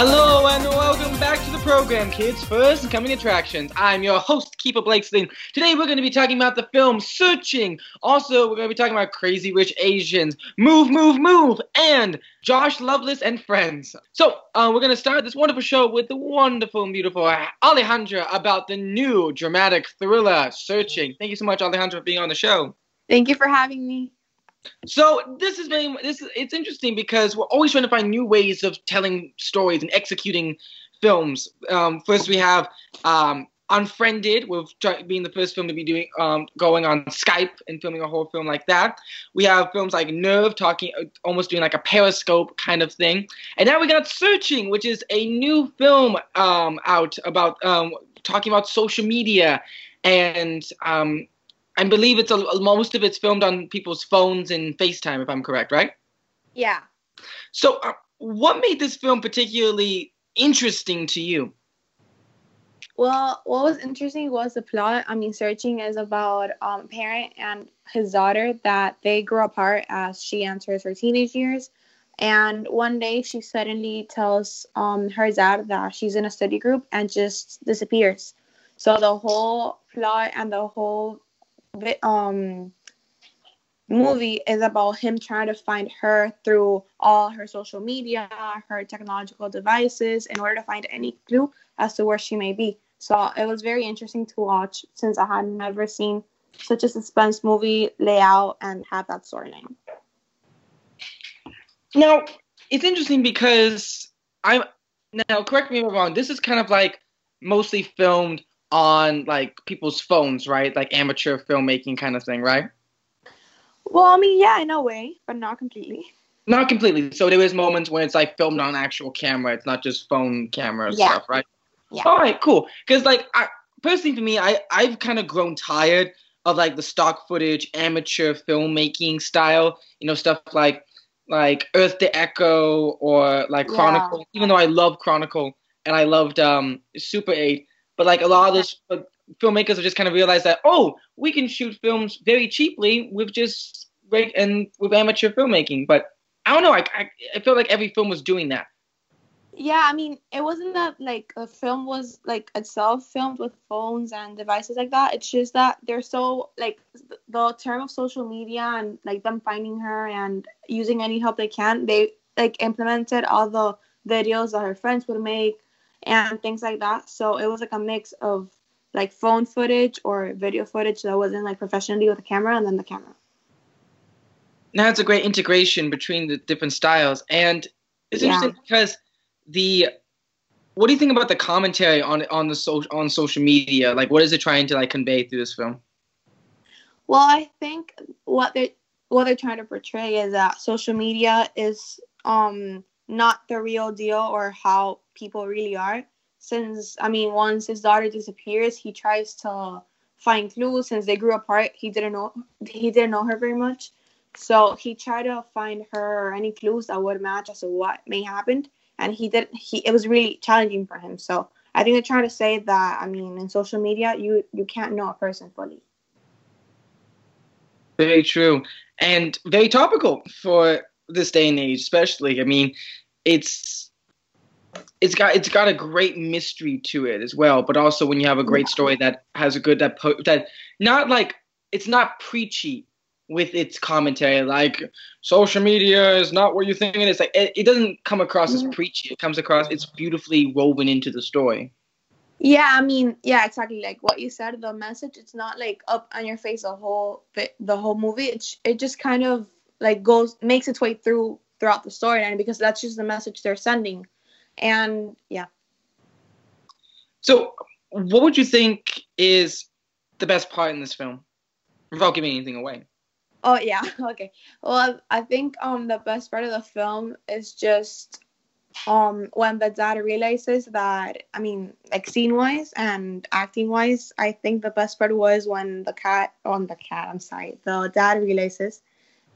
Hello and welcome back to the program, Kids First Coming Attractions. I'm your host, Keeper Blakesley. Today we're going to be talking about the film Searching. Also, we're going to be talking about Crazy Rich Asians, Move, Move, Move, and Josh Lovelace and Friends. So, uh, we're going to start this wonderful show with the wonderful and beautiful Alejandra about the new dramatic thriller Searching. Thank you so much, Alejandra, for being on the show. Thank you for having me. So this is very this is it's interesting because we're always trying to find new ways of telling stories and executing films. Um, first, we have um, Unfriended, with being the first film to be doing um, going on Skype and filming a whole film like that. We have films like Nerve, talking almost doing like a Periscope kind of thing, and now we got Searching, which is a new film um, out about um, talking about social media and um, I believe it's a, most of it's filmed on people's phones and FaceTime, if I'm correct, right? Yeah. So, uh, what made this film particularly interesting to you? Well, what was interesting was the plot. I mean, searching is about um, a parent and his daughter that they grow apart as she enters her teenage years. And one day she suddenly tells um, her dad that she's in a study group and just disappears. So the whole plot and the whole um movie is about him trying to find her through all her social media, her technological devices, in order to find any clue as to where she may be. So it was very interesting to watch since I had never seen such a suspense movie layout and have that storyline. Now, it's interesting because I'm now correct me if I'm wrong. This is kind of like mostly filmed on like people's phones, right? Like amateur filmmaking kind of thing, right? Well, I mean, yeah, in a way, but not completely. Not completely. So there is moments when it's like filmed on actual camera. It's not just phone camera yeah. stuff, right? Yeah. All right, cool. Because like, I, personally for me, I I've kind of grown tired of like the stock footage amateur filmmaking style. You know, stuff like like Earth to Echo or like Chronicle. Yeah. Even though I love Chronicle and I loved um Super Eight, but like a lot of those uh, filmmakers have just kind of realized that oh, we can shoot films very cheaply with just great and with amateur filmmaking. But I don't know. I, I I feel like every film was doing that. Yeah, I mean, it wasn't that like a film was like itself filmed with phones and devices like that. It's just that they're so like the term of social media and like them finding her and using any help they can. They like implemented all the videos that her friends would make and things like that. So it was like a mix of like phone footage or video footage that wasn't like professionally with a camera and then the camera. Now it's a great integration between the different styles, and it's yeah. interesting because the what do you think about the commentary on on the social on social media? Like, what is it trying to like convey through this film? Well, I think what they what they're trying to portray is that social media is um not the real deal or how people really are. Since I mean, once his daughter disappears, he tries to find clues. Since they grew apart, he didn't know he didn't know her very much, so he tried to find her or any clues that would match as to what may happen. And he did. He it was really challenging for him. So I think they're trying to say that I mean, in social media, you you can't know a person fully. Very true, and very topical for this day and age, especially. I mean, it's it's got it's got a great mystery to it as well. But also when you have a great story that has a good that po- that not like it's not preachy with its commentary like social media is not what you think it is like it, it doesn't come across as mm-hmm. preachy it comes across it's beautifully woven into the story yeah i mean yeah exactly like what you said the message it's not like up on your face the whole the whole movie It's it just kind of like goes makes its way through throughout the story and because that's just the message they're sending and yeah. So, what would you think is the best part in this film, without giving anything away? Oh yeah, okay. Well, I think um the best part of the film is just um when the dad realizes that I mean like scene wise and acting wise, I think the best part was when the cat on the cat, I'm sorry, the dad realizes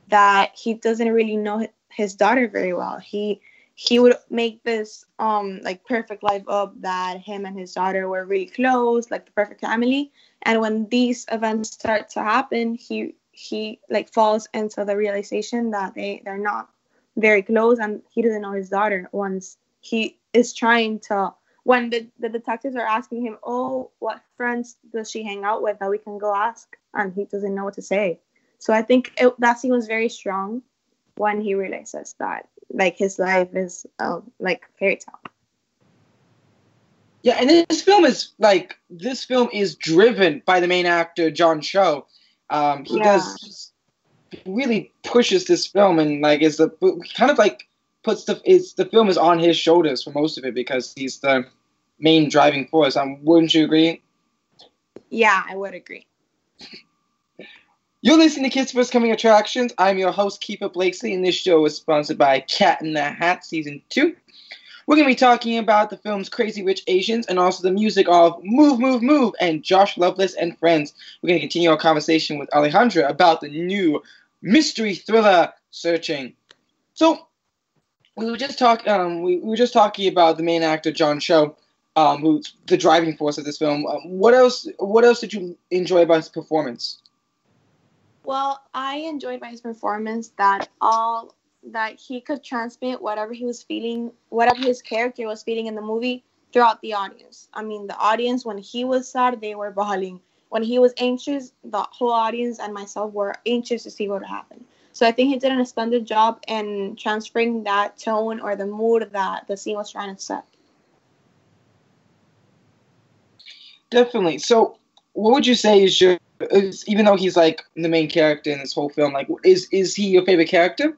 that he doesn't really know his daughter very well. He he would make this um like perfect life up that him and his daughter were really close, like the perfect family. And when these events start to happen, he he like falls into the realization that they they're not very close and he doesn't know his daughter once he is trying to when the, the detectives are asking him oh what friends does she hang out with that we can go ask and he doesn't know what to say so i think it, that scene was very strong when he realizes that like his life is uh, like fairy tale yeah and this film is like this film is driven by the main actor john cho um, he yeah. does really pushes this film and like is the kind of like puts the is the film is on his shoulders for most of it because he's the main driving force. Um, wouldn't you agree? Yeah, I would agree. You're listening to Kids First Coming Attractions. I'm your host, Keeper Blakesley, and this show is sponsored by Cat in the Hat Season 2. We're going to be talking about the film's Crazy Rich Asians and also the music of Move, Move, Move and Josh Lovelace and Friends. We're going to continue our conversation with Alejandra about the new mystery thriller Searching. So, we were just talking. Um, we, we, were just talking about the main actor John Cho, um, who's the driving force of this film. Um, what else? What else did you enjoy about his performance? Well, I enjoyed by his performance that all that he could transmit whatever he was feeling, whatever his character was feeling in the movie throughout the audience. I mean, the audience when he was sad, they were bawling. When he was anxious, the whole audience and myself were anxious to see what would happen. So I think he did an splendid job in transferring that tone or the mood that the scene was trying to set. Definitely. So, what would you say is your, even though he's like the main character in this whole film, like is is he your favorite character?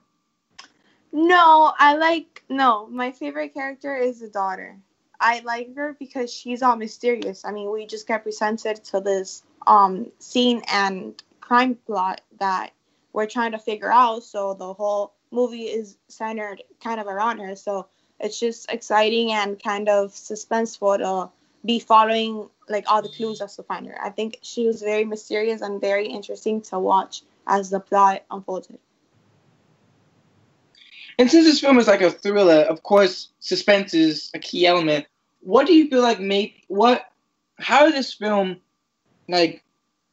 No, I like no. My favorite character is the daughter. I like her because she's all mysterious. I mean, we just get presented to this um scene and crime plot that we're trying to figure out. So the whole movie is centered kind of around her. So it's just exciting and kind of suspenseful to be following like all the clues as to find her. I think she was very mysterious and very interesting to watch as the plot unfolded. And since this film is like a thriller, of course, suspense is a key element. What do you feel like made what? How did this film like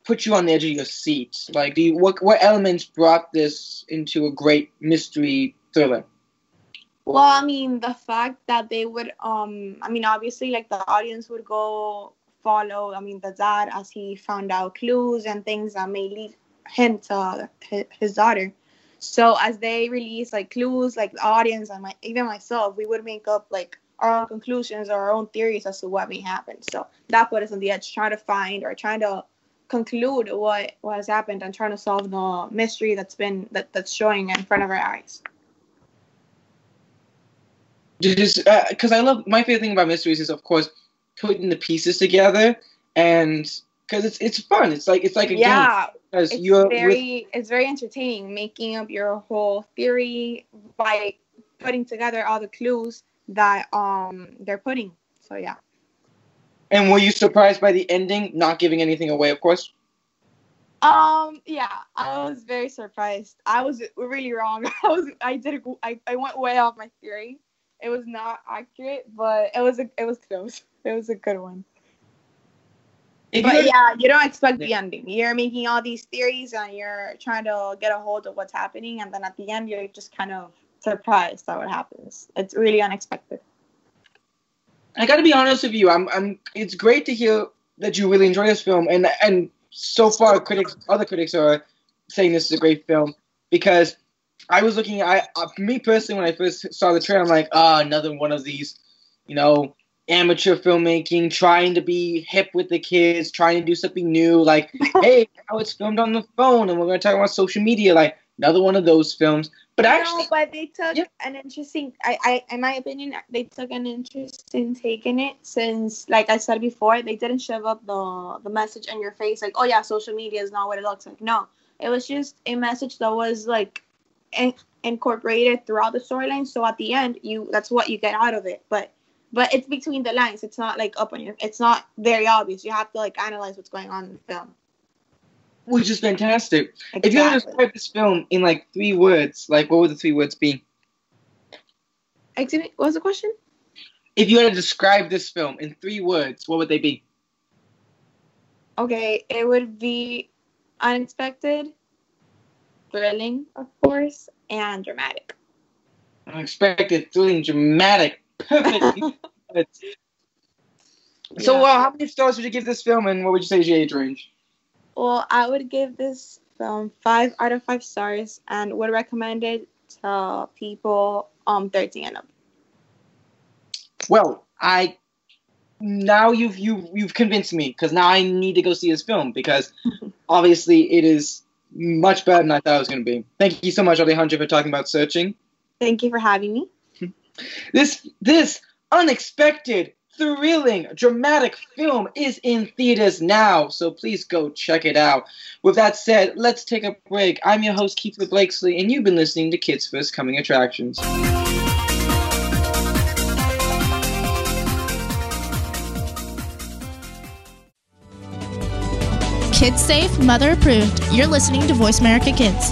put you on the edge of your seat? Like, do you, what what elements brought this into a great mystery thriller? Well, I mean, the fact that they would, um, I mean, obviously, like the audience would go follow. I mean, the dad as he found out clues and things that may lead him to his daughter. So as they release like clues, like the audience and my even myself, we would make up like our own conclusions or our own theories as to what may happen. So that put us on the edge, trying to find or trying to conclude what what has happened and trying to solve the mystery that's been that that's showing in front of our eyes. Just because uh, I love my favorite thing about mysteries is of course putting the pieces together and because it's it's fun. It's like it's like a yeah. game because it's you're very with- it's very entertaining making up your whole theory by putting together all the clues that um they're putting. So yeah. And were you surprised by the ending, not giving anything away, of course? Um, yeah, I was very surprised. I was really wrong. I was I did I, I went way off my theory. It was not accurate, but it was a, it was close. It was a good one. If but yeah, you don't expect the ending. You're making all these theories and you're trying to get a hold of what's happening, and then at the end, you're just kind of surprised at what happens. It's really unexpected. I got to be honest with you. I'm, I'm. It's great to hear that you really enjoy this film, and and so far, critics, other critics are saying this is a great film because I was looking. I, uh, me personally, when I first saw the trailer, I'm like, ah, oh, another one of these, you know, amateur filmmaking, trying to be hip with the kids, trying to do something new. Like, hey, now it's filmed on the phone, and we're going to talk about social media. Like, another one of those films. But actually, no, but they took yeah. an interesting. I, I, in my opinion, they took an interest in taking it since, like I said before, they didn't shove up the the message in your face, like, oh yeah, social media is not what it looks like. No, it was just a message that was like in, incorporated throughout the storyline. So at the end, you that's what you get out of it. But but it's between the lines. It's not like up on your. It's not very obvious. You have to like analyze what's going on in the film. which is fantastic. Exactly. If you had to describe this film in like three words, like what would the three words be? Excuse me, what was the question? If you had to describe this film in three words, what would they be? Okay, it would be unexpected, thrilling, of course, and dramatic. Unexpected, thrilling, dramatic. Perfect. so, yeah. uh, how many stars would you give this film, and what would you say is your age range? Well, I would give this film five out of five stars, and would recommend it to people um 13 and up. Well, I now you've you you've convinced me because now I need to go see this film because obviously it is much better than I thought it was going to be. Thank you so much, Alejandra, for talking about searching. Thank you for having me. This this unexpected, thrilling, dramatic film is in theaters now, so please go check it out. With that said, let's take a break. I'm your host, Keith Blakesley, and you've been listening to Kids First Coming Attractions. Kids safe, mother approved. You're listening to Voice America Kids.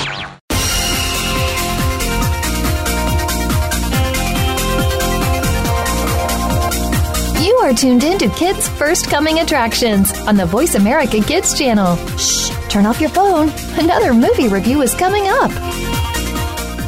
Are tuned in to Kids First Coming Attractions on the Voice America Kids channel. Shh, turn off your phone. Another movie review is coming up.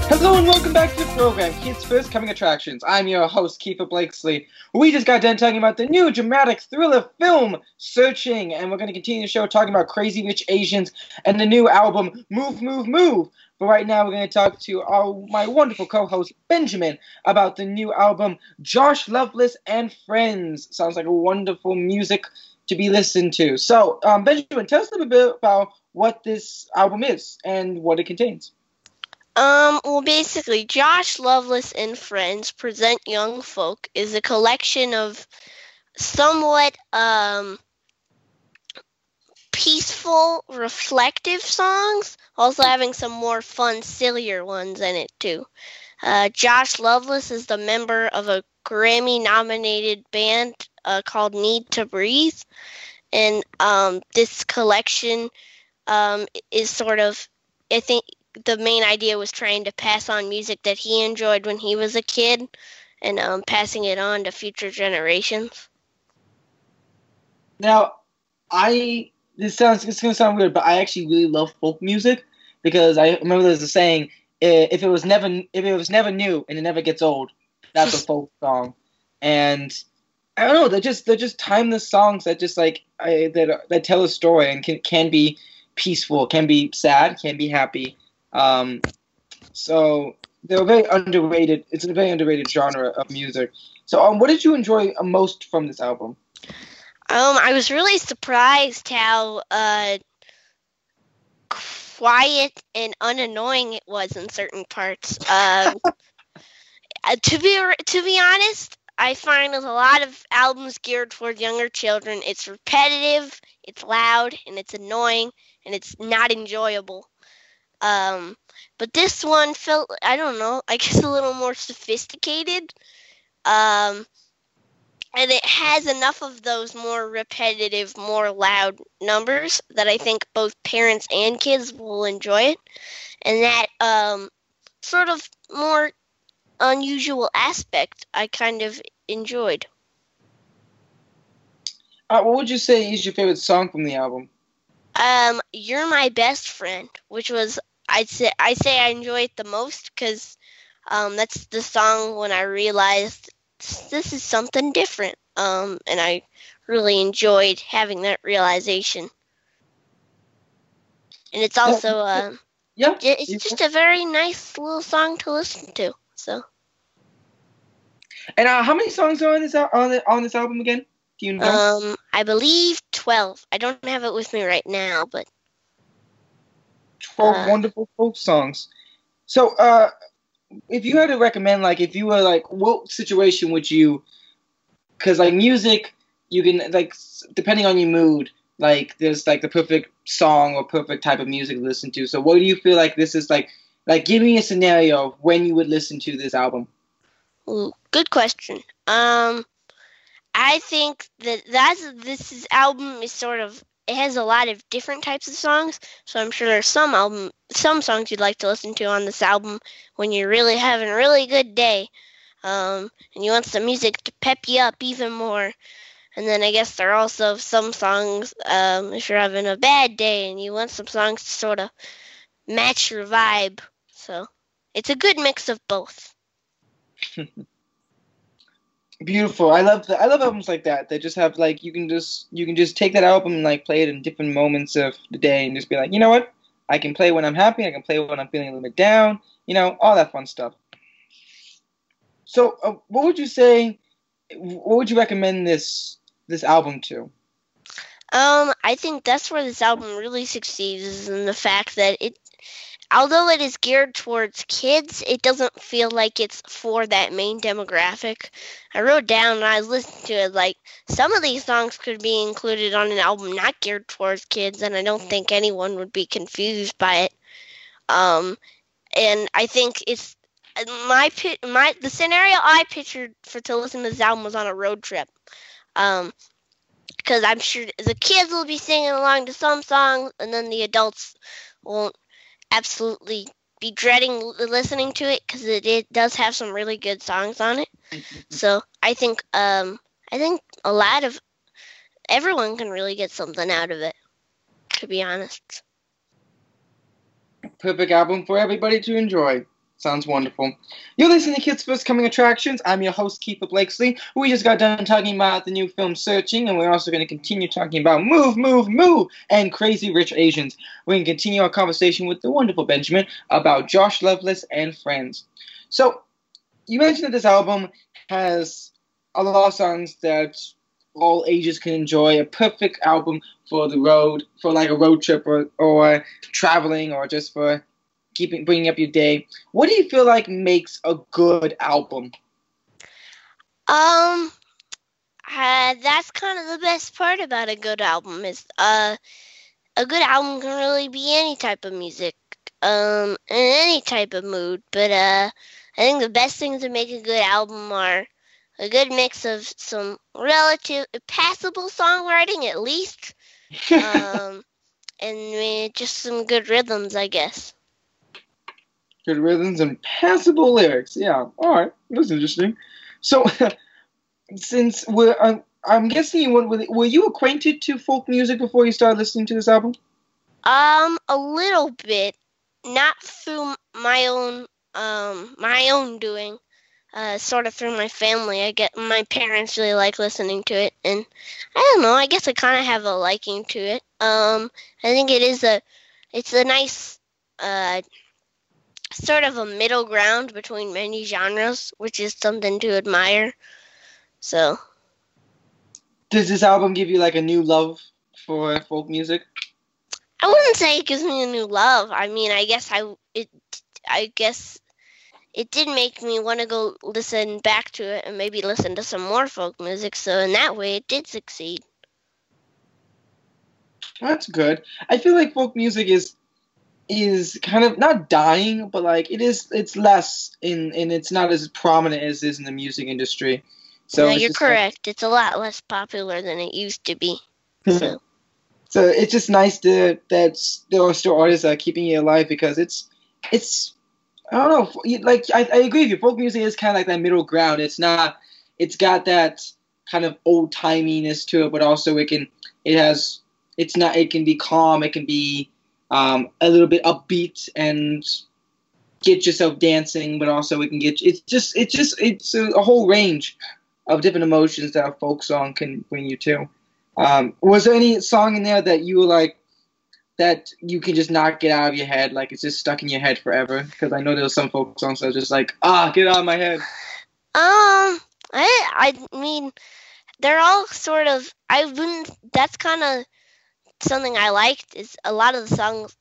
Hello and welcome back to the program, Kids First Coming Attractions. I'm your host, Kiefer Blakesley. We just got done talking about the new dramatic thriller film, Searching, and we're going to continue the show talking about Crazy Rich Asians and the new album, Move, Move, Move. But right now, we're going to talk to our, my wonderful co-host, Benjamin, about the new album, Josh Lovelace and Friends. Sounds like a wonderful music to be listened to. So, um, Benjamin, tell us a little bit about what this album is and what it contains. Um, well, basically, Josh Lovelace and Friends Present Young Folk is a collection of somewhat, um, peaceful, reflective songs, also having some more fun, sillier ones in it, too. Uh, Josh Lovelace is the member of a Grammy nominated band uh, called Need to Breathe. And um, this collection um, is sort of, I think, the main idea was trying to pass on music that he enjoyed when he was a kid and um, passing it on to future generations. Now, I this sounds it's gonna sound weird, but I actually really love folk music because I remember there's a saying: if it was never if it was never new and it never gets old, that's a folk song. And I don't know, they're just they're just timeless songs that just like I, that that tell a story and can can be peaceful, can be sad, can be happy. Um, so they're very underrated. It's a very underrated genre of music. So, um, what did you enjoy most from this album? Um, I was really surprised how uh, quiet and unannoying it was in certain parts. Um, uh, to be to be honest, I find with a lot of albums geared towards younger children, it's repetitive, it's loud, and it's annoying, and it's not enjoyable. Um, but this one felt, I don't know, I guess a little more sophisticated. Um, and it has enough of those more repetitive, more loud numbers that I think both parents and kids will enjoy it. And that um, sort of more unusual aspect I kind of enjoyed. Uh, what would you say is your favorite song from the album? Um, "You're My Best Friend," which was I'd say I say I enjoy it the most because um, that's the song when I realized this is something different. Um, and I really enjoyed having that realization. And it's also uh, Yeah. it's just a very nice little song to listen to. So And uh, how many songs are on this on the, on this album again? Do you know? um, I believe twelve. I don't have it with me right now, but Twelve uh, wonderful folk songs. So, uh, if you had to recommend, like, if you were like, what situation would you? Because like music, you can like depending on your mood, like there's like the perfect song or perfect type of music to listen to. So, what do you feel like this is like? Like, give me a scenario of when you would listen to this album. Good question. Um, I think that that's this album is sort of it has a lot of different types of songs. So I'm sure there's some album some songs you'd like to listen to on this album when you're really having a really good day, um, and you want some music to pep you up even more. And then I guess there are also some songs um, if you're having a bad day and you want some songs to sort of match your vibe. So it's a good mix of both. Beautiful. I love the, I love albums like that. That just have like you can just you can just take that album and like play it in different moments of the day and just be like, you know what? I can play when I'm happy. I can play when I'm feeling a little bit down. You know, all that fun stuff. So, uh, what would you say? What would you recommend this this album to? Um, I think that's where this album really succeeds is in the fact that it, although it is geared towards kids, it doesn't feel like it's for that main demographic. I wrote down and I was listening to it, like some of these songs could be included on an album not geared towards kids, and I don't think anyone would be confused by it. Um, and I think it's my my the scenario I pictured for to listen to this album was on a road trip. Um, because I'm sure the kids will be singing along to some songs, and then the adults won't absolutely be dreading listening to it because it, it does have some really good songs on it. So I think um I think a lot of everyone can really get something out of it. To be honest. Perfect album for everybody to enjoy. Sounds wonderful. You're listening to Kids First Coming Attractions. I'm your host, Keeper Blakesley. We just got done talking about the new film Searching, and we're also going to continue talking about Move, Move, Move and Crazy Rich Asians. We're going to continue our conversation with the wonderful Benjamin about Josh Lovelace and Friends. So, you mentioned that this album has a lot of songs that all ages can enjoy. A perfect album for the road, for like a road trip or, or traveling or just for keeping bringing up your day. What do you feel like makes a good album? Um, uh, that's kind of the best part about a good album is uh, a good album can really be any type of music, um, in any type of mood. But uh, I think the best things to make a good album are a good mix of some relative passable songwriting at least, um, and just some good rhythms, I guess. Good rhythms and passable lyrics. Yeah. All right. That's interesting. So, since we're, I'm, I'm guessing you were, were you acquainted to folk music before you started listening to this album? Um, a little bit, not through my own um my own doing, uh, sort of through my family. I get my parents really like listening to it, and I don't know. I guess I kind of have a liking to it. Um, I think it is a, it's a nice, uh, sort of a middle ground between many genres, which is something to admire. So, Does this album give you like a new love for folk music? I wouldn't say it gives me a new love. I mean, I guess I it I guess it did make me want to go listen back to it and maybe listen to some more folk music. So in that way, it did succeed. That's good. I feel like folk music is is kind of not dying, but like it is it's less in and it's not as prominent as it is in the music industry. So no, you're just like- correct. It's a lot less popular than it used to be. So so it's just nice to that there are still artists that are keeping it alive because it's it's I don't know like I, I agree with you. Folk music is kind of like that middle ground. It's not. It's got that kind of old timiness to it, but also it can it has it's not it can be calm. It can be um, a little bit upbeat and get yourself dancing, but also it can get it's just it's just it's a, whole range of different emotions that a folk song can bring you to. Um, was there any song in there that you were like that you can just not get out of your head, like it's just stuck in your head forever? Because I know there was some folk songs that are just like, ah, get out of my head. Um, I I mean, they're all sort of. I wouldn't. That's kind of something I liked. Is a lot of the songs.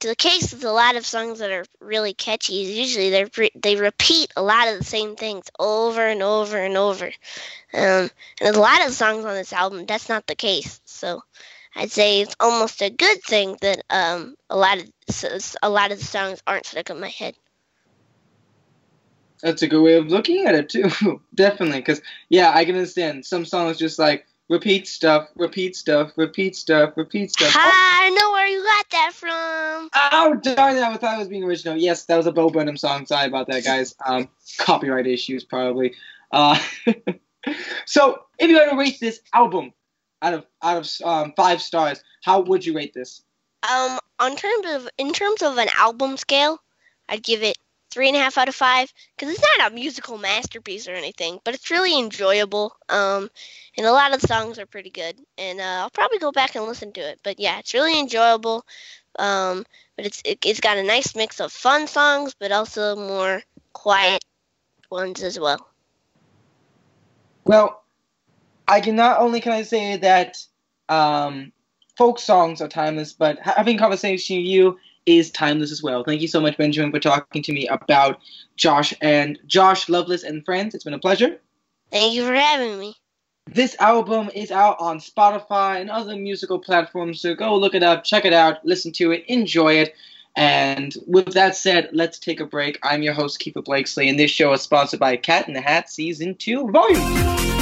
The case is a lot of songs that are really catchy. Usually they they repeat a lot of the same things over and over and over. Um, and a lot of songs on this album, that's not the case. So. I'd say it's almost a good thing that um, a lot of a lot of the songs aren't stuck in my head. That's a good way of looking at it too. Definitely, because yeah, I can understand some songs just like repeat stuff, repeat stuff, repeat stuff, repeat stuff. I know where you got that from. Oh darn it! I thought it was being original. Yes, that was a Bo Burnham song. Sorry about that, guys. Um, copyright issues probably. Uh, so if you had to rate this album out of out of um, five stars, how would you rate this? Um, on terms of in terms of an album scale, I'd give it three and a half out of five because it's not a musical masterpiece or anything, but it's really enjoyable. Um, and a lot of the songs are pretty good, and uh, I'll probably go back and listen to it. But yeah, it's really enjoyable. Um, but it's it, it's got a nice mix of fun songs, but also more quiet ones as well. Well, I can not only can I say that um, folk songs are timeless, but having conversation with you is timeless as well. Thank you so much, Benjamin, for talking to me about Josh and Josh Lovelace and Friends. It's been a pleasure. Thank you for having me. This album is out on Spotify and other musical platforms, so go look it up, check it out, listen to it, enjoy it. And with that said, let's take a break. I'm your host, Keeper Blakesley, and this show is sponsored by Cat in the Hat Season 2, Volume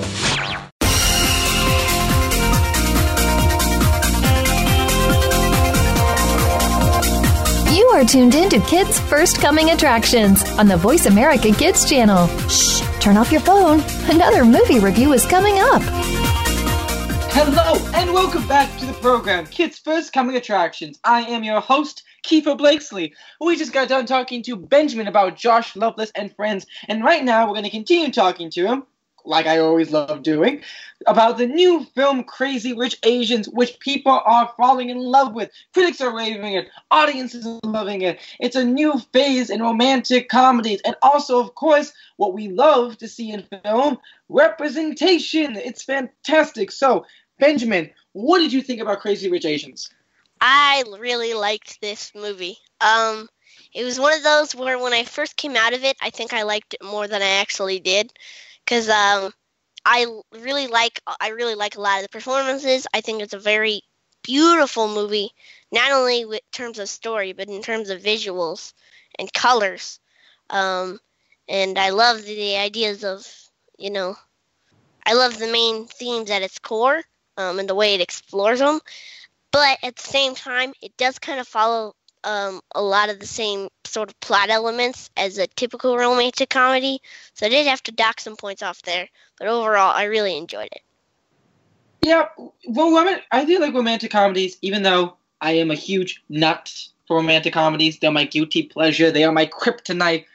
Are tuned in to Kids First Coming Attractions on the Voice America Kids channel. Shh, turn off your phone. Another movie review is coming up. Hello and welcome back to the program, Kids First Coming Attractions. I am your host, Kiefer Blakesley. We just got done talking to Benjamin about Josh Lovelace and friends, and right now we're going to continue talking to him, like I always love doing, about the new film Crazy Rich Asians, which people are falling in love with. Critics are raving it, audiences are loving it. It's a new phase in romantic comedies, and also, of course, what we love to see in film representation. It's fantastic. So, Benjamin, what did you think about Crazy Rich Asians? I really liked this movie. Um, it was one of those where when I first came out of it, I think I liked it more than I actually did, because um, I really like I really like a lot of the performances. I think it's a very beautiful movie, not only in terms of story, but in terms of visuals and colors. Um, and I love the ideas of, you know, I love the main themes at its core um, and the way it explores them. But at the same time, it does kind of follow um, a lot of the same sort of plot elements as a typical romantic comedy. So I did have to dock some points off there. But overall, I really enjoyed it. Yeah, well, I do like romantic comedies, even though I am a huge nut for romantic comedies. They're my guilty pleasure. They are my kryptonite.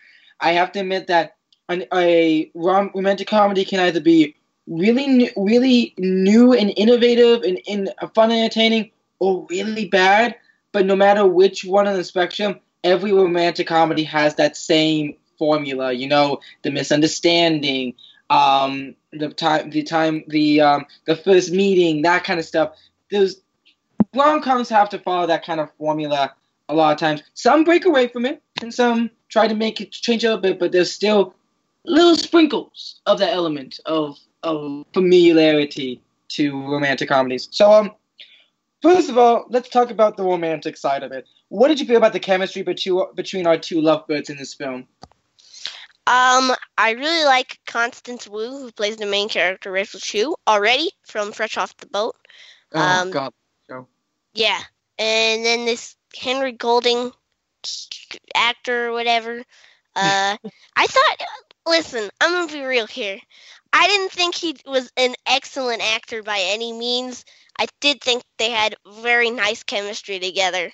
I have to admit that an, a rom- romantic comedy can either be really, really new and innovative and, and fun and entertaining, or really bad. But no matter which one on the spectrum, every romantic comedy has that same formula. You know, the misunderstanding, um, the time, the time, the um, the first meeting, that kind of stuff. Those rom coms have to follow that kind of formula a lot of times. Some break away from it, and some try to make it change a little bit, but there's still little sprinkles of that element of of familiarity to romantic comedies. So um, first of all, let's talk about the romantic side of it. What did you feel about the chemistry between our two lovebirds in this film? Um, I really like Constance Wu, who plays the main character, Rachel Chu, already from Fresh Off the Boat. Oh um, God, no. Yeah, and then this Henry Golding actor or whatever. Uh, I thought. Listen, I'm gonna be real here. I didn't think he was an excellent actor by any means. I did think they had very nice chemistry together.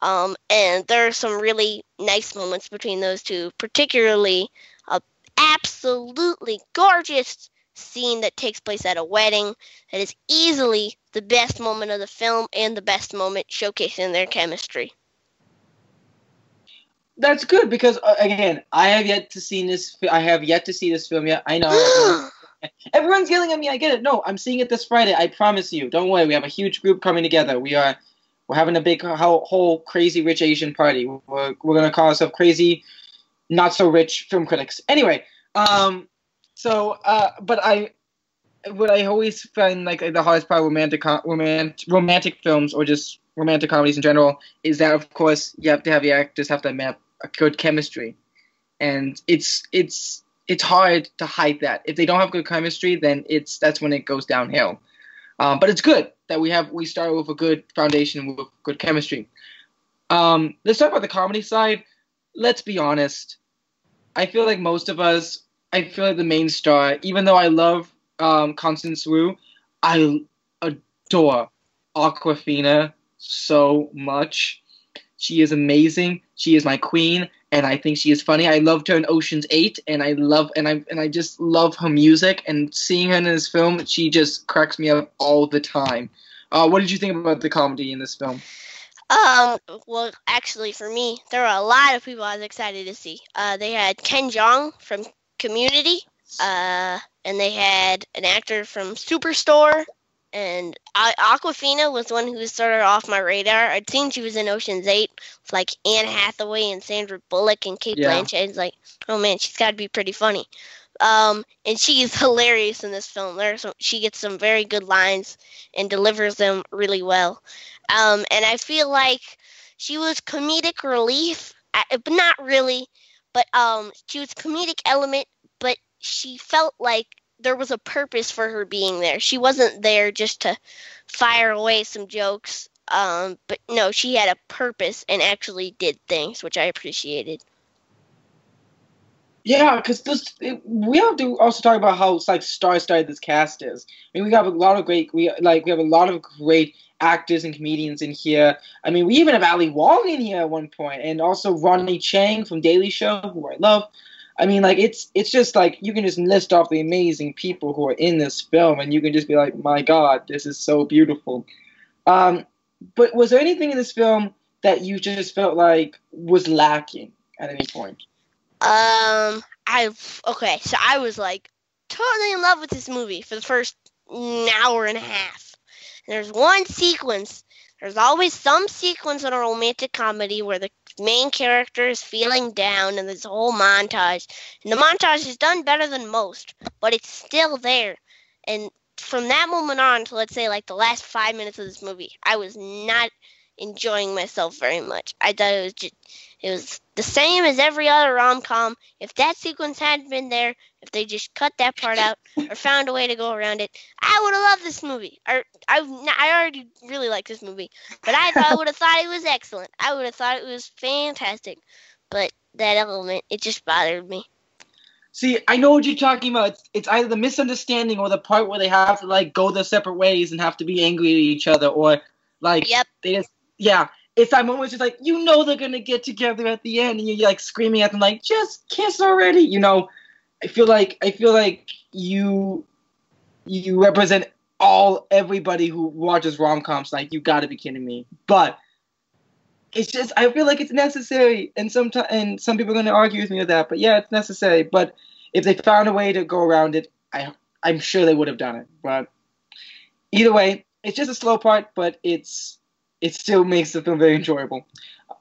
Um, and there are some really nice moments between those two, particularly a absolutely gorgeous scene that takes place at a wedding that is easily the best moment of the film and the best moment showcasing their chemistry. That's good because uh, again, I have yet to see this. I have yet to see this film yet. I know. Everyone's yelling at me. I get it. No, I'm seeing it this Friday. I promise you. Don't worry. We have a huge group coming together. We are we're having a big whole, whole crazy rich Asian party. We're, we're gonna call ourselves crazy, not so rich film critics. Anyway, um, so uh, but I, what I always find like the hardest part of romantic romantic romantic films or just romantic comedies in general is that of course you have to have the actors have to have a good chemistry, and it's it's it's hard to hide that. If they don't have good chemistry, then it's that's when it goes downhill. Um, but it's good that we have we start with a good foundation with good chemistry. Um, let's talk about the comedy side. Let's be honest. I feel like most of us, I feel like the main star, even though I love um, Constance Wu, I adore Awkwafina so much. She is amazing. She is my queen and I think she is funny. I loved her in Ocean's Eight, and I love and I and I just love her music. And seeing her in this film, she just cracks me up all the time. Uh, what did you think about the comedy in this film? Um, well, actually, for me, there were a lot of people I was excited to see. Uh, they had Ken Jeong from Community, uh, and they had an actor from Superstore, and Awkwafina was one who started off my radar. I'd seen she was in Ocean's Eight with like Anne Hathaway and Sandra Bullock and Kate yeah. Blanchett. It's like, oh man, she's got to be pretty funny. Um, and she is hilarious in this film. There's some, she gets some very good lines and delivers them really well. Um, and I feel like she was comedic relief, but not really. But um, she was comedic element, but she felt like there was a purpose for her being there. She wasn't there just to fire away some jokes. Um, but no, she had a purpose and actually did things, which I appreciated. Yeah, because this it, we have to also talk about how like star-studded this cast is. I mean, we have a lot of great we like we have a lot of great actors and comedians in here. I mean, we even have Ali Wong in here at one point, and also Ronny Chieng from Daily Show, who I love. I mean, like it's it's just like you can just list off the amazing people who are in this film, and you can just be like, my God, this is so beautiful. Um, but was there anything in this film that you just felt like was lacking at any point? Um, I okay, so I was like totally in love with this movie for the first hour and a half. And there's one sequence. There's always some sequence in a romantic comedy where the main character is feeling down in this whole montage. And the montage is done better than most, but it's still there. And from that moment on to let's say like the last five minutes of this movie, I was not enjoying myself very much. I thought it was just it was the same as every other rom com. If that sequence hadn't been there, if they just cut that part out or found a way to go around it, I would have loved this movie. Or I, I already really like this movie, but I I would have thought it was excellent. I would have thought it was fantastic. But that element, it just bothered me. See, I know what you're talking about. It's, it's either the misunderstanding or the part where they have to like go their separate ways and have to be angry at each other, or like Yep. they just yeah. It's that moment where it's just like you know they're gonna get together at the end, and you're like screaming at them like just kiss already. You know, I feel like I feel like you you represent all everybody who watches rom coms. Like you got to be kidding me, but. It's just I feel like it's necessary, and some and some people are to argue with me with that. But yeah, it's necessary. But if they found a way to go around it, I I'm sure they would have done it. But either way, it's just a slow part, but it's it still makes the film very enjoyable.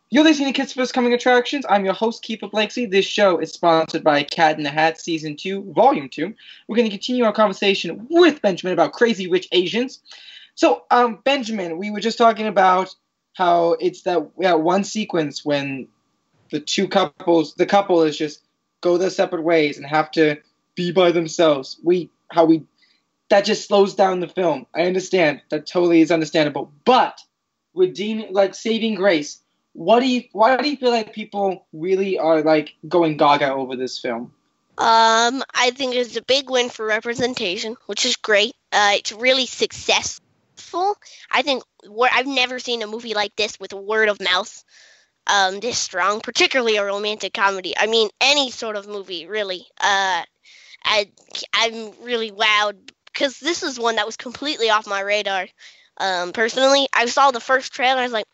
You're listening to Kids First Coming Attractions. I'm your host, Keefer Blakeslee. This show is sponsored by Cat in the Hat Season 2, Volume 2. We're going to continue our conversation with Benjamin about Crazy Rich Asians. So, um, Benjamin, we were just talking about how it's that yeah, one sequence when the two couples, the couple is just go their separate ways and have to be by themselves. We, how we, that just slows down the film. I understand. That totally is understandable. But redeeming, like saving grace. What do you? Why do you feel like people really are like going gaga over this film? Um, I think it's a big win for representation, which is great. Uh, it's really successful. I think I've never seen a movie like this with word of mouth um, this strong, particularly a romantic comedy. I mean, any sort of movie, really. Uh, I I'm really wowed because this is one that was completely off my radar. Um, personally, I saw the first trailer. I was like,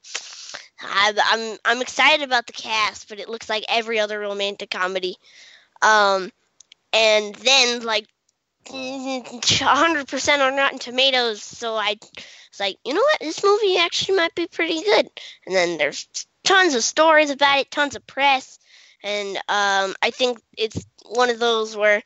I'm I'm excited about the cast, but it looks like every other romantic comedy. Um, and then like 100% on Rotten Tomatoes, so I was like, you know what, this movie actually might be pretty good. And then there's tons of stories about it, tons of press, and um, I think it's one of those where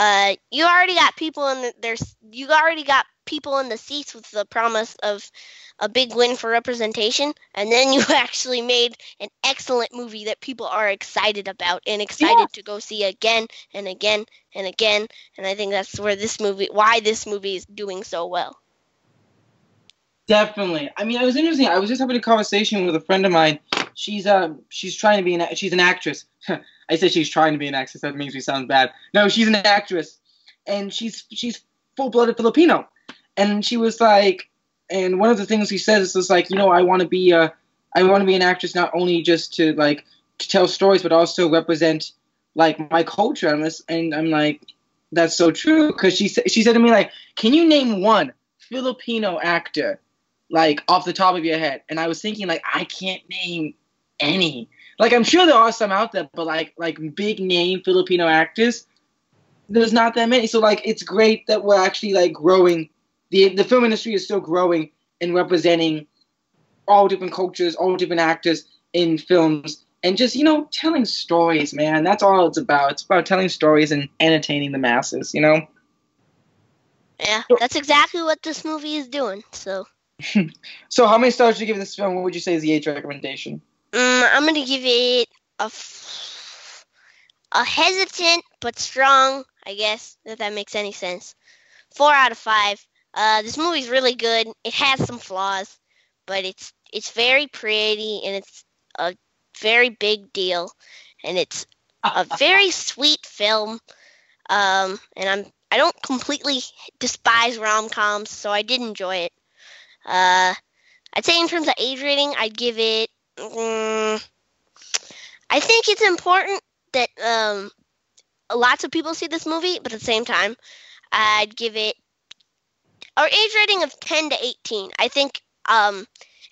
uh, you already got people in the, there's you already got people in the seats with the promise of a big win for representation, and then you actually made an excellent movie that people are excited about and excited Yeah. to go see again and again and again. And I think that's where this movie, why this movie is doing so well. Definitely. I mean, it was interesting. I was just having a conversation with a friend of mine. She's um she's trying to be an she's an actress. I said she's trying to be an actress. That makes me sound bad. No, she's an actress, and she's she's full blooded Filipino. And she was like, and one of the things she says is like, you know, I want to be a I want to be an actress not only just to like to tell stories, but also represent like my culture. And this, and I'm like, that's so true because she she said to me like, can you name one Filipino actor like off the top of your head? And I was thinking like I can't name any. Like I'm sure there are some out there, but like like big name Filipino actors, there's not that many. So like it's great that we're actually like growing. The the film industry is still growing and representing all different cultures, all different actors in films, and just you know telling stories, man. That's all it's about. It's about telling stories and entertaining the masses. You know. Yeah, that's exactly what this movie is doing. So So how many stars do you give this film? What would you say is the age recommendation? Mm, I'm gonna give it a f- a hesitant but strong. I guess if that makes any sense. Four out of five. Uh, this movie's really good. It has some flaws, but it's it's very pretty and it's a very big deal, and it's a very sweet film. Um, and I'm I don't completely despise rom coms, so I did enjoy it. Uh, I'd say in terms of age rating, I'd give it. Mm, I think it's important that um, lots of people see this movie, but at the same time, I'd give it our age rating of 10 to 18. I think um,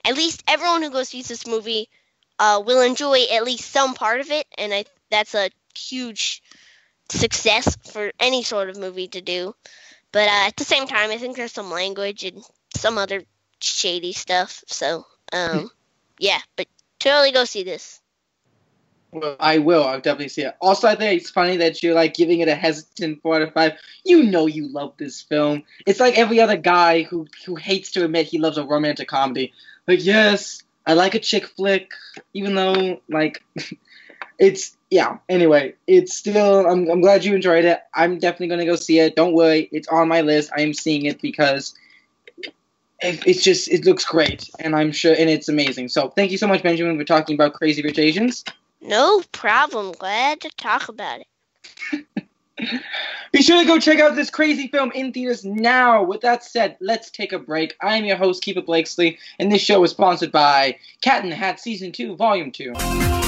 at least everyone who goes sees this movie uh, will enjoy at least some part of it, and I that's a huge success for any sort of movie to do. But uh, at the same time, I think there's some language and some other shady stuff. So, um, yeah, but totally go see this. Well, I will. I'll definitely see it. Also, I think it's funny that you're like giving it a hesitant four out of five. You know you love this film. It's like every other guy who who hates to admit he loves a romantic comedy. Like, yes, I like a chick flick, even though like it's yeah. Anyway, it's still. I'm I'm glad you enjoyed it. I'm definitely gonna go see it. Don't worry, it's on my list. I am seeing it because it, it's just it looks great, and I'm sure and it's amazing. So thank you so much, Benjamin, for talking about Crazy Rich Asians. No problem. Glad to talk about it. Be sure to go check out this crazy film in theaters now. With that said, let's take a break. I am your host, Keefer Blakeslee, and this show is sponsored by Cat in the Hat Season 2, Volume 2.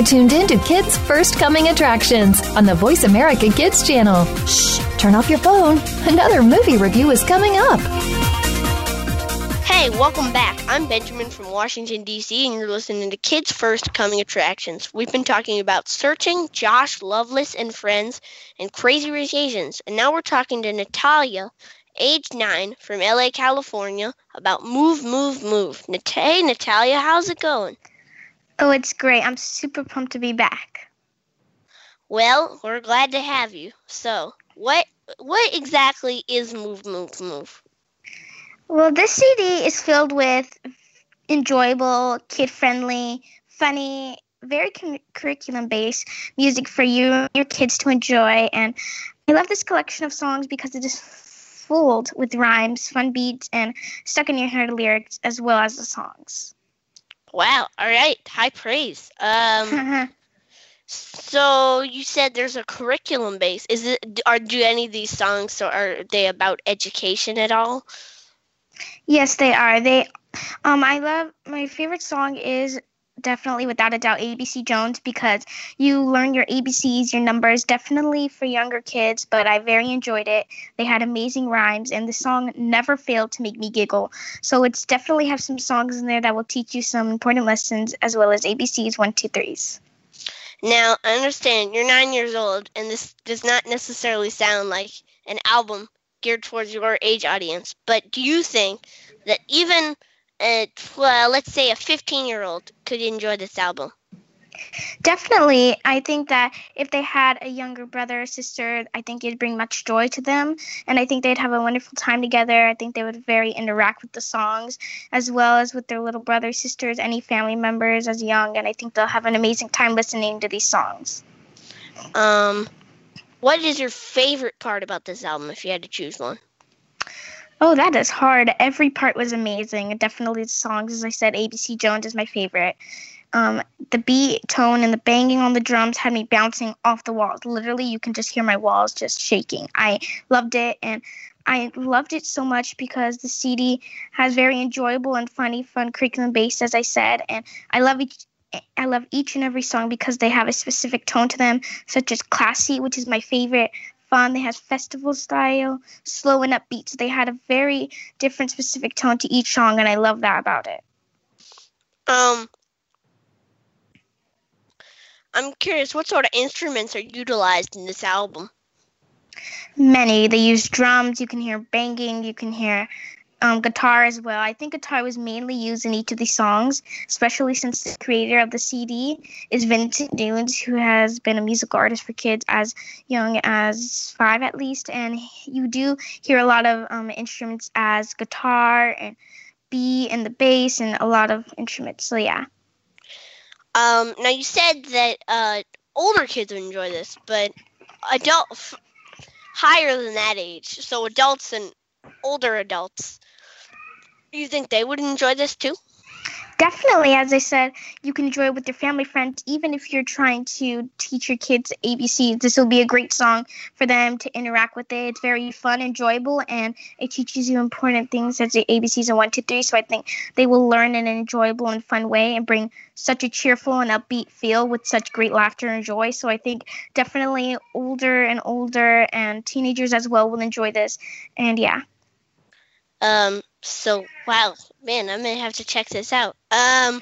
Are tuned in to Kids First Coming Attractions on the Voice America Kids channel. Shh, turn off your phone. Another movie review is coming up. Hey, welcome back. I'm Benjamin from Washington, D.C., and you're listening to Kids First Coming Attractions. We've been talking about Searching, Josh, Lovelace, and Friends, and Crazy Rich Asians. And now we're talking to Natalia, age 9, from LA, California, about Move, Move, Move. Hey, Natalia, how's it going? Oh, it's great. I'm super pumped to be back. Well, we're glad to have you. So, what what exactly is Move, Move, Move? Well, this CD is filled with enjoyable, kid friendly, funny, very cu- curriculum based music for you and your kids to enjoy. And I love this collection of songs because it is full with rhymes, fun beats, and stuck in your head lyrics as well as the songs. Wow, all right, high praise. Um, so you said there's a curriculum base. Is it? Are do any of these songs so are they about education at all? yes, they are. They, um, I love my favorite song is definitely without a doubt ABC Jones because you learn your ABCs, your numbers, definitely for younger kids, but I very enjoyed it. They had amazing rhymes and the song never failed to make me giggle. So it's definitely have some songs in there that will teach you some important lessons as well as ABCs one, two, threes. Now, I understand you're nine years old, and this does not necessarily sound like an album geared towards your age audience. But do you think that even, a, well, let's say a 15 year old could enjoy this album? Definitely. I think that if they had a younger brother or sister, I think it'd bring much joy to them. And I think they'd have a wonderful time together. I think they would very interact with the songs as well as with their little brothers, sisters, any family members as young. And I think they'll have an amazing time listening to these songs. Um, what is your favorite part about this album if you had to choose one? Oh, that is hard. Every part was amazing. Definitely the songs, as I said, ABC Jones is my favorite. Um, the beat, tone, and the banging on the drums had me bouncing off the walls. Literally, you can just hear my walls just shaking. I loved it, and I loved it so much because the CD has very enjoyable and funny, fun curriculum based, as I said, and I love each. I love each and every song because they have a specific tone to them, such as classy, which is my favorite, fun. They had festival style, slow and upbeat. So they had a very different specific tone to each song, and I love that about it. Um, I'm curious, what sort of instruments are utilized in this album? Many. They use drums. You can hear banging. You can hear um, guitar as well. I think guitar was mainly used in each of these songs, especially since the creator of the CD is Vincent Nunes, who has been a musical artist for kids as young as five at least. And you do hear a lot of um, instruments as guitar and B and the bass and a lot of instruments. So yeah. Um, now you said that uh, older kids would enjoy this, but adults higher than that age, so adults and older adults, you think they would enjoy this too? Definitely, as I said, you can enjoy it with your family friends, even if you're trying to teach your kids ABC. This will be a great song for them to interact with it. It's very fun, enjoyable, and it teaches you important things such as the ABCs of one, two, three. So I think they will learn in an enjoyable and fun way and bring such a cheerful and upbeat feel with such great laughter and joy. So I think definitely older and older and teenagers as well will enjoy this. And yeah. Um, so wow, man, I'm gonna have to check this out. Um,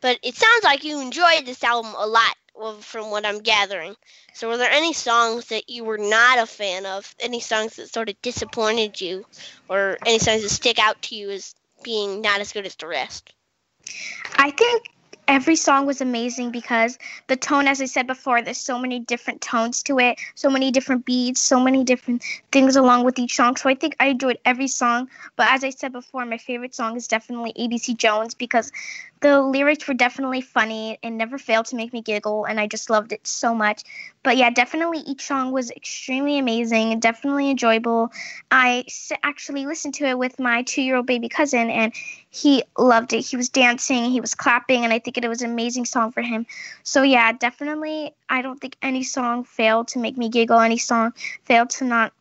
but it sounds like you enjoyed this album a lot, from what I'm gathering. So, were there any songs that you were not a fan of? Any songs that sort of disappointed you, or any songs that stick out to you as being not as good as the rest? I think every song was amazing because the tone as i said before there's so many different tones to it so many different beats so many different things along with each song. So i think i enjoyed every song. But as i said before my favorite song is definitely abc jones because the lyrics were definitely funny and never failed to make me giggle and i just loved it so much. But yeah definitely each song was extremely amazing definitely enjoyable. I actually listened to it with my two year old baby cousin and he loved it. He was dancing he was clapping and i think it was an amazing song for him so yeah definitely i don't think any song failed to make me giggle any song failed to not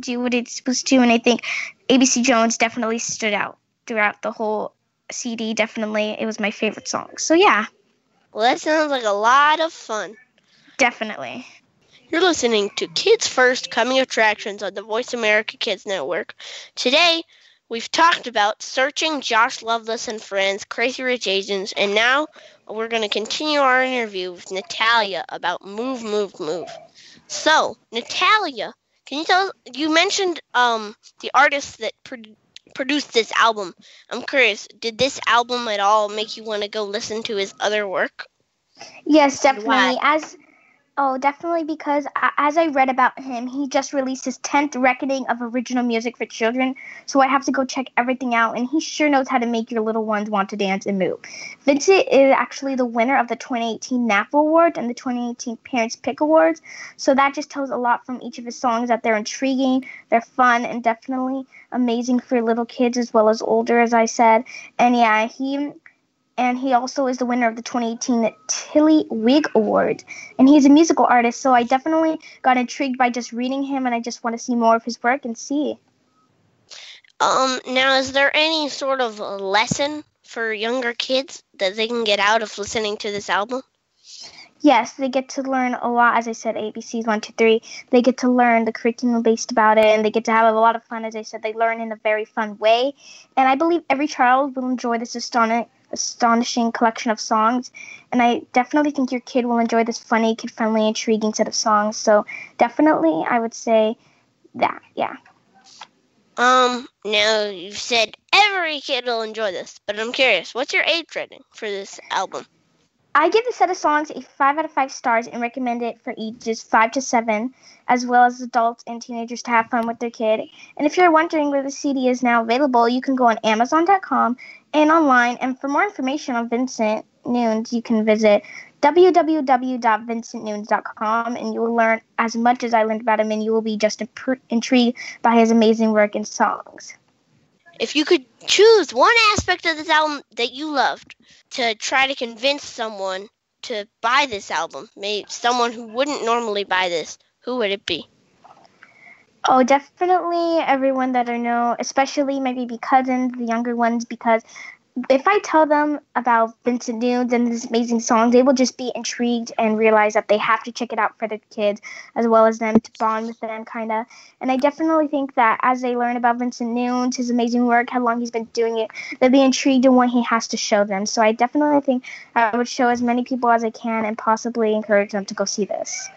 do what it's supposed to and i think abc jones definitely stood out throughout the whole CD, definitely. It was my favorite song. So, yeah. Well, that sounds like a lot of fun. Definitely. You're listening to Kids First Coming Attractions on the Voice America Kids Network. Today, we've talked about searching Josh Lovelace and Friends, Crazy Rich Asians, and now we're going to continue our interview with Natalia about Move, Move, Move. So, Natalia, can you tell? You mentioned um, the artist that pro- produced this album. I'm curious, did this album at all make you want to go listen to his other work? Yes, definitely. As Oh, definitely because as I read about him, he just released his 10th recording of original music for children. So I have to go check everything out, and he sure knows how to make your little ones want to dance and move. Vincent is actually the winner of the 2018 NAPPA Award and the 2018 Parents Pick Awards. So that just tells a lot from each of his songs that they're intriguing, they're fun, and definitely amazing for little kids as well as older, as I said. And yeah, he and he also is the winner of the 2018 Tillywig Award. And he's a musical artist, so I definitely got intrigued by just reading him, and I just want to see more of his work and see. Um, now, is there any sort of lesson for younger kids that they can get out of listening to this album? Yes, they get to learn a lot. As I said, ABCs one, two, three. They get to learn the curriculum based about it, and they get to have a lot of fun. As I said, they learn in a very fun way, and I believe every child will enjoy this astonishing astonishing collection of songs. And I definitely think your kid will enjoy this funny, kid friendly, intriguing set of songs. So definitely, I would say that, yeah. Um, now you've said every kid will enjoy this, but I'm curious, what's your age rating for this album? I give the set of songs a 5 out of 5 stars and recommend it for ages 5 to 7, as well as adults and teenagers to have fun with their kid. And if you're wondering where the CD is now available, you can go on Amazon.com and online. And for more information on Vincent Nunes, you can visit www.vincentnunes.com and you will learn as much as I learned about him, and you will be just intrigued by his amazing work and songs. If you could choose one aspect of this album that you loved to try to convince someone to buy this album, maybe someone who wouldn't normally buy this, who would it be? Oh, definitely everyone that I know, especially my cousins, the younger ones, because if I tell them about Vincent Nunes and his amazing songs, they will just be intrigued and realize that they have to check it out for their kids as well as them to bond with them, kind of. And I definitely think that as they learn about Vincent Nunes, his amazing work, how long he's been doing it, they'll be intrigued in what he has to show them. So I definitely think I would show as many people as I can and possibly encourage them to go see this.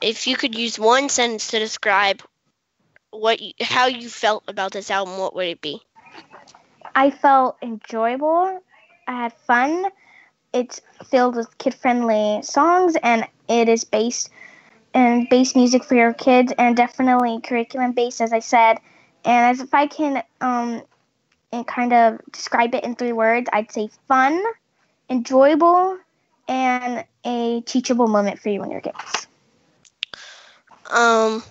If you could use one sentence to describe what you, how you felt about this album, what would it be? I felt enjoyable. I had fun. It's filled with kid friendly songs and it is based in bass music for your kids and definitely curriculum based, as I said. And as if I can um, and kind of describe it in three words, I'd say fun, enjoyable, and a teachable moment for you and your kids. Um,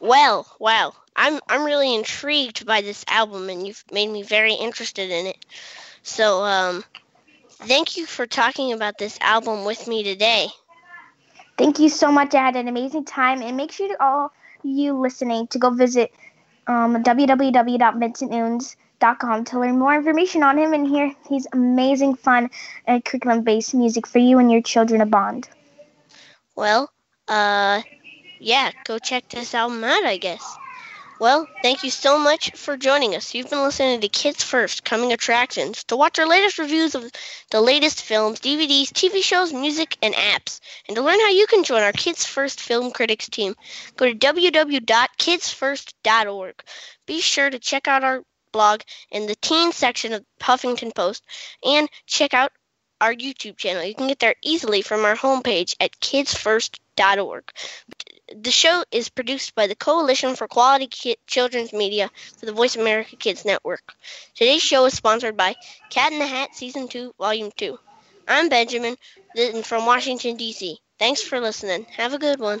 well, wow. I'm I'm really intrigued by this album, and you've made me very interested in it. So, um, thank you for talking about this album with me today. Thank you so much. I had an amazing time, and make sure to all you listening to go visit um, www.vincentnunes.com to learn more information on him and hear his amazing, fun, and curriculum-based music for you and your children to bond. Well, uh, yeah, go check this album out, I guess. Well, thank you so much for joining us. You've been listening to Kids First Coming Attractions. To watch our latest reviews of the latest films, DVDs, TV shows, music, and apps, and to learn how you can join our Kids First Film Critics team, go to www.kidsfirst.org. Be sure to check out our blog in the teen section of Huffington Post and check out our YouTube channel. You can get there easily from our homepage at kidsfirst.org. The show is produced by the Coalition for Quality Ki- Children's Media for the Voice America Kids Network. Today's show is sponsored by Cat in the Hat Season 2, Volume 2. I'm Benjamin from Washington, D.C. Thanks for listening. Have a good one.